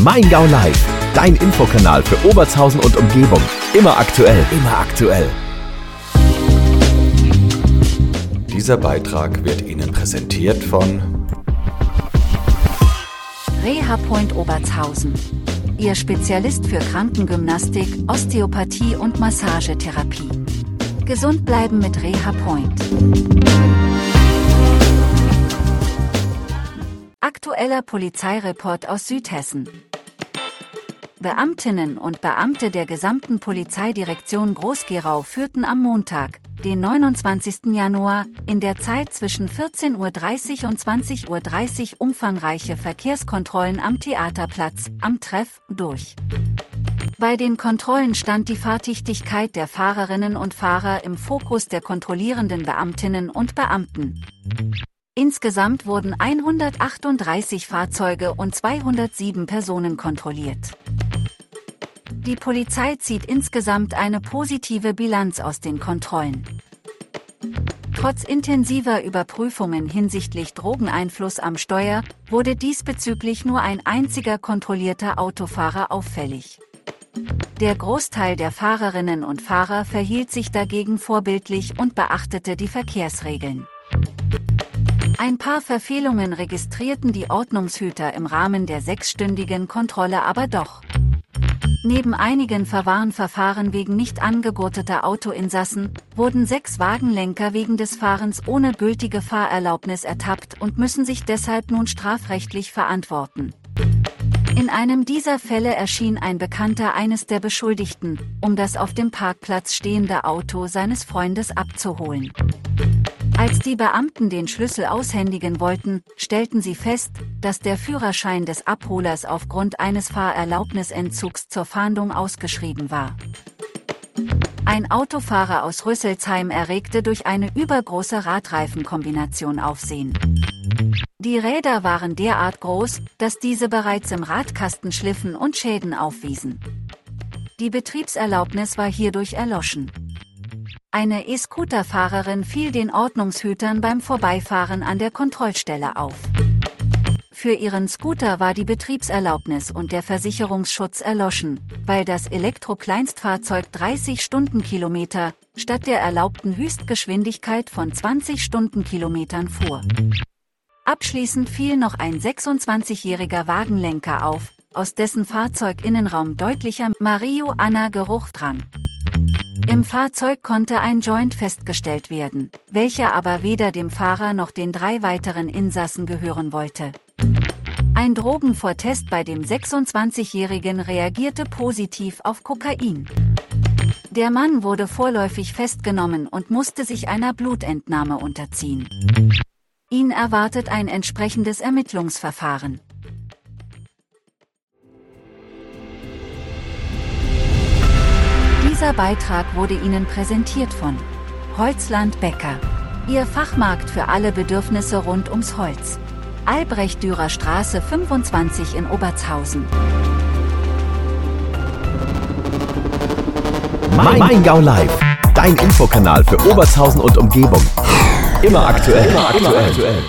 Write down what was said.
Mein Gau Live, dein Infokanal für Obertshausen und Umgebung. Immer aktuell, immer aktuell. Dieser Beitrag wird Ihnen präsentiert von Reha Point Obertshausen. Ihr Spezialist für Krankengymnastik, Osteopathie und Massagetherapie. Gesund bleiben mit Reha Point. Aktueller Polizeireport aus Südhessen. Beamtinnen und Beamte der gesamten Polizeidirektion Groß-Gerau führten am Montag, den 29. Januar, in der Zeit zwischen 14.30 Uhr und 20.30 Uhr umfangreiche Verkehrskontrollen am Theaterplatz, am Treff, durch. Bei den Kontrollen stand die Fahrtüchtigkeit der Fahrerinnen und Fahrer im Fokus der kontrollierenden Beamtinnen und Beamten. Insgesamt wurden 138 Fahrzeuge und 207 Personen kontrolliert. Die Polizei zieht insgesamt eine positive Bilanz aus den Kontrollen. Trotz intensiver Überprüfungen hinsichtlich Drogeneinfluss am Steuer wurde diesbezüglich nur ein einziger kontrollierter Autofahrer auffällig. Der Großteil der Fahrerinnen und Fahrer verhielt sich dagegen vorbildlich und beachtete die Verkehrsregeln. Ein paar Verfehlungen registrierten die Ordnungshüter im Rahmen der sechsstündigen Kontrolle aber doch. Neben einigen Verwarnverfahren wegen nicht angegurteter Autoinsassen, wurden sechs Wagenlenker wegen des Fahrens ohne gültige Fahrerlaubnis ertappt und müssen sich deshalb nun strafrechtlich verantworten. In einem dieser Fälle erschien ein Bekannter eines der Beschuldigten, um das auf dem Parkplatz stehende Auto seines Freundes abzuholen. Als die Beamten den Schlüssel aushändigen wollten, stellten sie fest, dass der Führerschein des Abholers aufgrund eines Fahrerlaubnisentzugs zur Fahndung ausgeschrieben war. Ein Autofahrer aus Rüsselsheim erregte durch eine übergroße Radreifenkombination Aufsehen. Die Räder waren derart groß, dass diese bereits im Radkasten schliffen und Schäden aufwiesen. Die Betriebserlaubnis war hierdurch erloschen. Eine E-Scooter-Fahrerin fiel den Ordnungshütern beim Vorbeifahren an der Kontrollstelle auf. Für ihren Scooter war die Betriebserlaubnis und der Versicherungsschutz erloschen, weil das Elektro-Kleinstfahrzeug 30 Stundenkilometer statt der erlaubten Höchstgeschwindigkeit von 20 Stundenkilometern fuhr. Abschließend fiel noch ein 26-jähriger Wagenlenker auf, aus dessen Fahrzeuginnenraum deutlicher Mario-Anna-Geruch drang. Im Fahrzeug konnte ein Joint festgestellt werden, welcher aber weder dem Fahrer noch den drei weiteren Insassen gehören wollte. Ein Drogenvortest bei dem 26-Jährigen reagierte positiv auf Kokain. Der Mann wurde vorläufig festgenommen und musste sich einer Blutentnahme unterziehen. Ihn erwartet ein entsprechendes Ermittlungsverfahren. Dieser Beitrag wurde Ihnen präsentiert von Holzland Bäcker. Ihr Fachmarkt für alle Bedürfnisse rund ums Holz. Albrecht-Dürer Straße 25 in Obertshausen. Mein Gau Live, dein Infokanal für Obertshausen und Umgebung. Immer aktuell, immer aktuell.